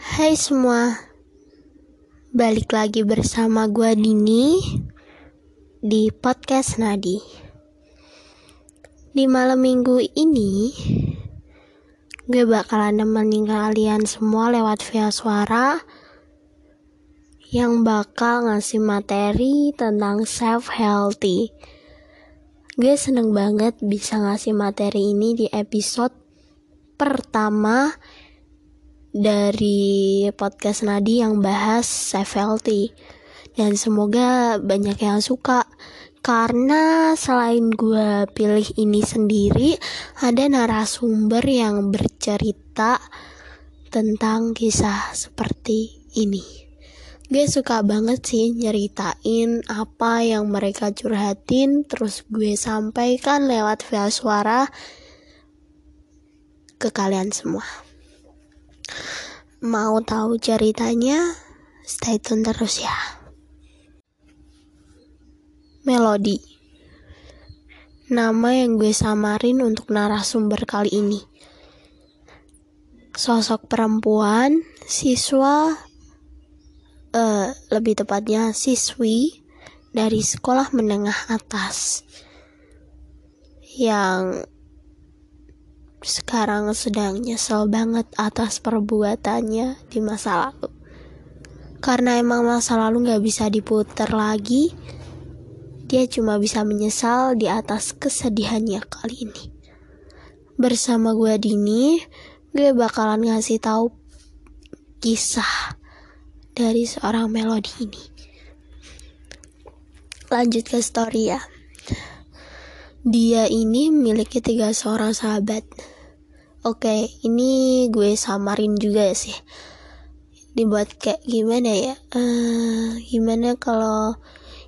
Hai semua, balik lagi bersama gue Dini di podcast Nadi. Di malam minggu ini, gue bakalan nemenin kalian semua lewat via suara yang bakal ngasih materi tentang self healthy. Gue seneng banget bisa ngasih materi ini di episode pertama dari podcast Nadi yang bahas healthy dan semoga banyak yang suka. Karena selain gue pilih ini sendiri ada narasumber yang bercerita tentang kisah seperti ini. Gue suka banget sih nyeritain apa yang mereka curhatin terus gue sampaikan lewat via suara ke kalian semua Mau tahu ceritanya? Stay tune terus ya. Melodi Nama yang gue samarin untuk narasumber kali ini. Sosok perempuan, siswa, uh, lebih tepatnya siswi dari sekolah menengah atas yang sekarang sedang nyesel banget atas perbuatannya di masa lalu. Karena emang masa lalu gak bisa diputar lagi, dia cuma bisa menyesal di atas kesedihannya kali ini. Bersama gue Dini, gue bakalan ngasih tahu kisah dari seorang melodi ini. Lanjut ke story ya. Dia ini memiliki tiga seorang sahabat. Oke, ini gue samarin juga sih. Dibuat kayak gimana ya? Uh, gimana kalau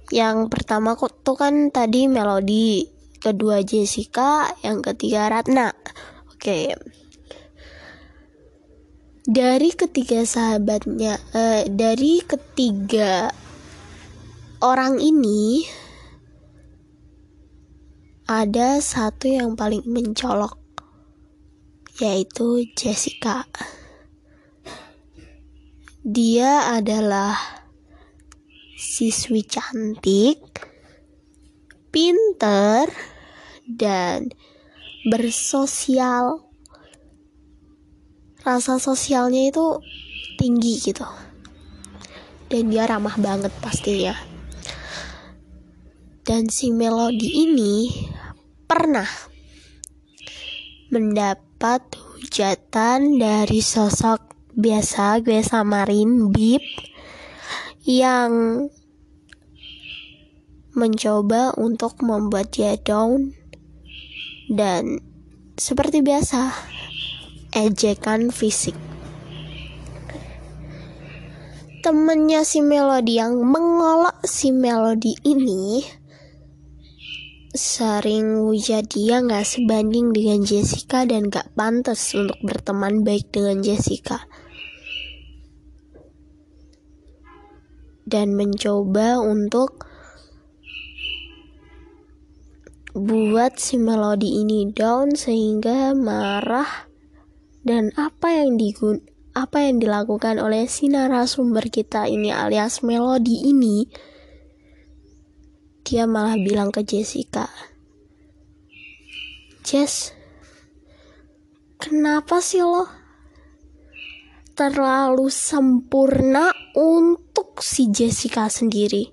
yang pertama kok tuh kan tadi melodi, kedua Jessica, yang ketiga Ratna. Oke. Dari ketiga sahabatnya, uh, dari ketiga orang ini ada satu yang paling mencolok yaitu Jessica. Dia adalah siswi cantik, pinter, dan bersosial. Rasa sosialnya itu tinggi gitu. Dan dia ramah banget pastinya. Dan si Melody ini pernah mendapat hujatan dari sosok biasa gue samarin Bib yang mencoba untuk membuat dia down dan seperti biasa ejekan fisik. Temennya si Melody yang mengolok si Melody ini sering hujat dia nggak sebanding dengan Jessica dan gak pantas untuk berteman baik dengan Jessica. Dan mencoba untuk buat si melodi ini down sehingga marah dan apa yang digun apa yang dilakukan oleh si narasumber kita ini alias melodi ini dia malah bilang ke Jessica, Jess, kenapa sih lo terlalu sempurna untuk si Jessica sendiri?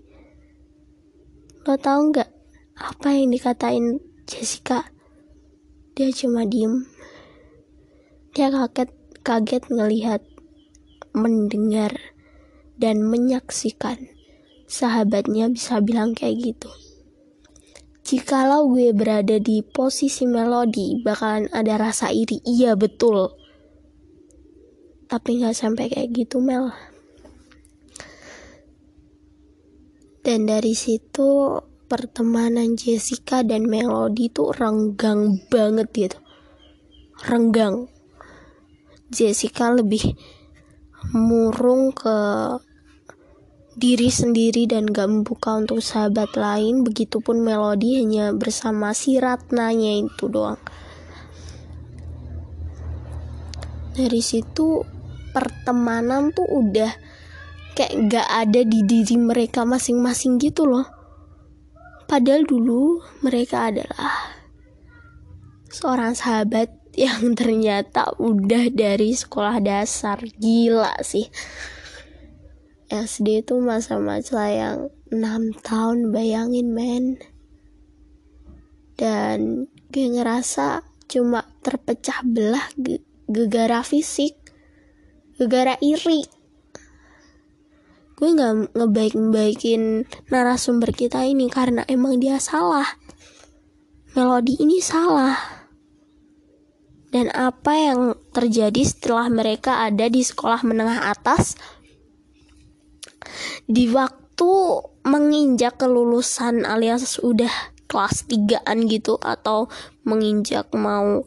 Lo tau nggak apa yang dikatain Jessica? Dia cuma diem. Dia kaget kaget ngelihat, mendengar, dan menyaksikan sahabatnya bisa bilang kayak gitu. Jikalau gue berada di posisi melodi, bakalan ada rasa iri. Iya betul. Tapi gak sampai kayak gitu Mel. Dan dari situ pertemanan Jessica dan Melody tuh renggang banget gitu. Renggang. Jessica lebih murung ke diri sendiri dan gak membuka untuk sahabat lain begitupun melodi hanya bersama si Ratnanya itu doang. Dari situ pertemanan tuh udah kayak gak ada di diri mereka masing-masing gitu loh. Padahal dulu mereka adalah seorang sahabat yang ternyata udah dari sekolah dasar. Gila sih SD itu masa-masa yang 6 tahun bayangin men. Dan gue ngerasa cuma terpecah belah gegara fisik gegara iri. Gue nggak ngebaik-baikin narasumber kita ini karena emang dia salah. Melodi ini salah. Dan apa yang terjadi setelah mereka ada di sekolah menengah atas di waktu menginjak kelulusan alias udah kelas 3an gitu atau menginjak mau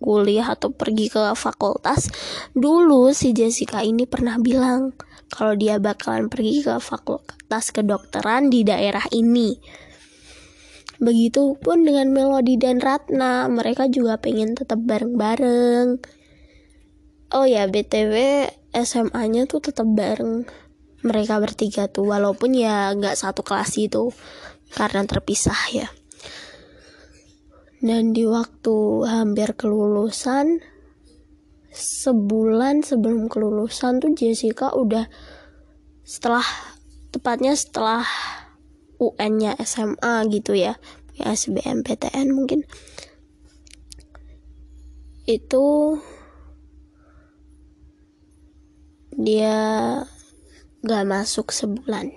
kuliah atau pergi ke fakultas dulu si Jessica ini pernah bilang kalau dia bakalan pergi ke fakultas kedokteran di daerah ini Begitupun dengan Melody dan Ratna, mereka juga pengen tetap bareng-bareng. Oh ya, BTW SMA-nya tuh tetap bareng mereka bertiga tuh, walaupun ya nggak satu kelas itu karena terpisah ya. Dan di waktu hampir kelulusan, sebulan sebelum kelulusan tuh Jessica udah setelah tepatnya setelah UN-nya SMA gitu ya ya SBMPTN mungkin itu dia gak masuk sebulan.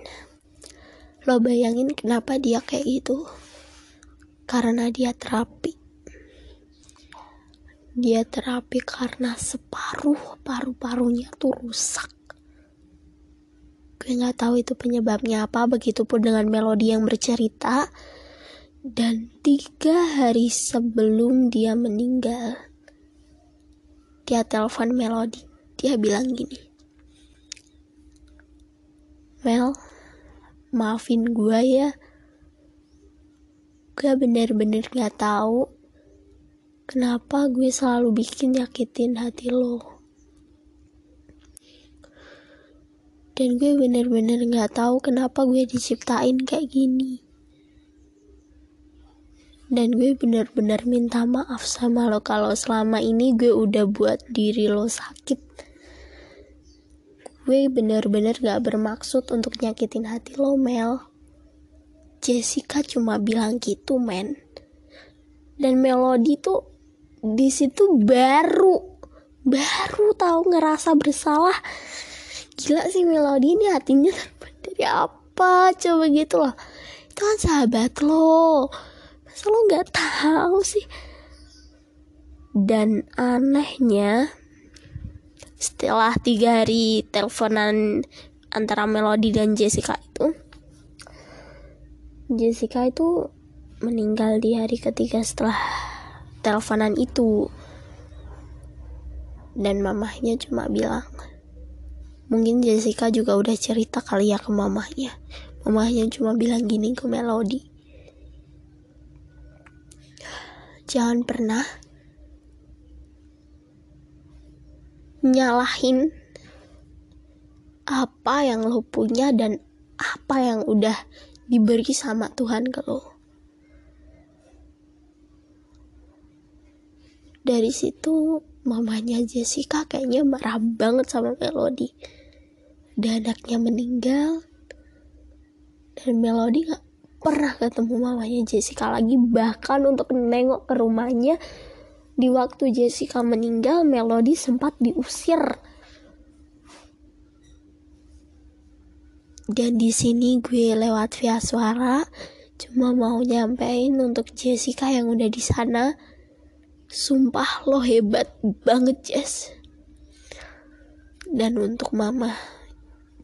Lo bayangin kenapa dia kayak gitu? Karena dia terapi. Dia terapi karena separuh paru-parunya tuh rusak. Gue nggak tahu itu penyebabnya apa begitupun dengan melodi yang bercerita. Dan tiga hari sebelum dia meninggal dia telepon melodi. Dia bilang gini Mel maafin gue ya. Gue bener-bener gak tahu kenapa gue selalu bikin nyakitin hati lo. Dan gue bener-bener gak tahu kenapa gue diciptain kayak gini. Dan gue bener-bener minta maaf sama lo kalau selama ini gue udah buat diri lo sakit gue bener-bener gak bermaksud untuk nyakitin hati lo Mel. Jessica cuma bilang gitu men. Dan Melody tuh di situ baru baru tahu ngerasa bersalah. Gila sih melodi ini hatinya dari apa? Coba gitu loh. Itu kan sahabat lo. Masa lo nggak tahu sih? Dan anehnya setelah tiga hari teleponan antara Melody dan Jessica itu Jessica itu meninggal di hari ketiga setelah teleponan itu dan mamahnya cuma bilang Mungkin Jessica juga udah cerita kali ya ke mamahnya. Mamahnya cuma bilang gini ke Melody. Jangan pernah nyalahin apa yang lo punya dan apa yang udah diberi sama Tuhan ke lo. Dari situ mamanya Jessica kayaknya marah banget sama Melody dan anaknya meninggal dan Melody gak pernah ketemu mamanya Jessica lagi bahkan untuk nengok ke rumahnya di waktu Jessica meninggal Melody sempat diusir. Dan di sini gue lewat via suara cuma mau nyampein untuk Jessica yang udah di sana. Sumpah lo hebat banget Jess. Dan untuk mama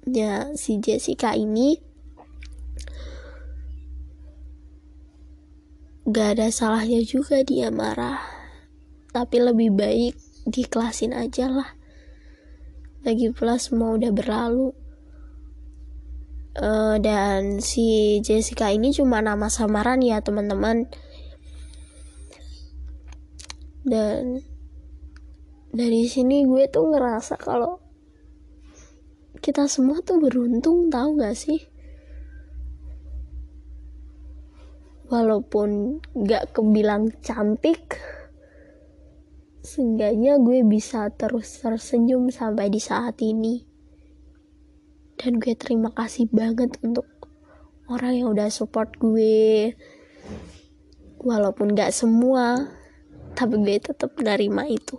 nya si Jessica ini gak ada salahnya juga dia marah tapi lebih baik dikelasin aja lah. Lagi pula semua udah berlalu. Uh, dan si Jessica ini cuma nama samaran ya teman-teman. Dan dari sini gue tuh ngerasa kalau kita semua tuh beruntung tahu gak sih? Walaupun gak kebilang cantik seenggaknya gue bisa terus tersenyum sampai di saat ini. Dan gue terima kasih banget untuk orang yang udah support gue. Walaupun gak semua tapi gue tetap menerima itu.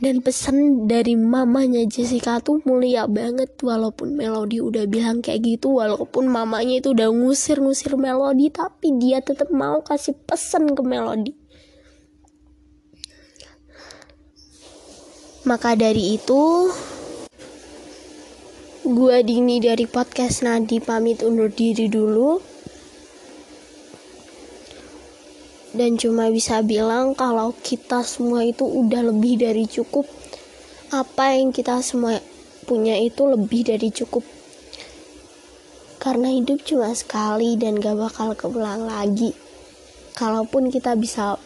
Dan pesan dari mamanya Jessica tuh mulia banget walaupun Melody udah bilang kayak gitu walaupun mamanya itu udah ngusir-ngusir Melody tapi dia tetap mau kasih pesan ke Melody maka dari itu gue Dini dari podcast Nadi pamit undur diri dulu. Dan cuma bisa bilang kalau kita semua itu udah lebih dari cukup. Apa yang kita semua punya itu lebih dari cukup. Karena hidup cuma sekali dan gak bakal keulang lagi. Kalaupun kita bisa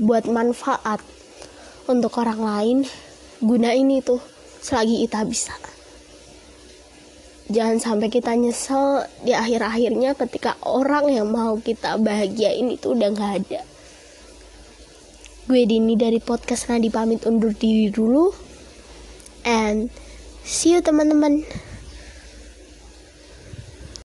buat manfaat untuk orang lain gunain itu selagi kita bisa. Jangan sampai kita nyesel di akhir-akhirnya ketika orang yang mau kita bahagiain itu udah gak ada. Gue Dini dari podcast Nadi pamit undur diri dulu. And see you teman-teman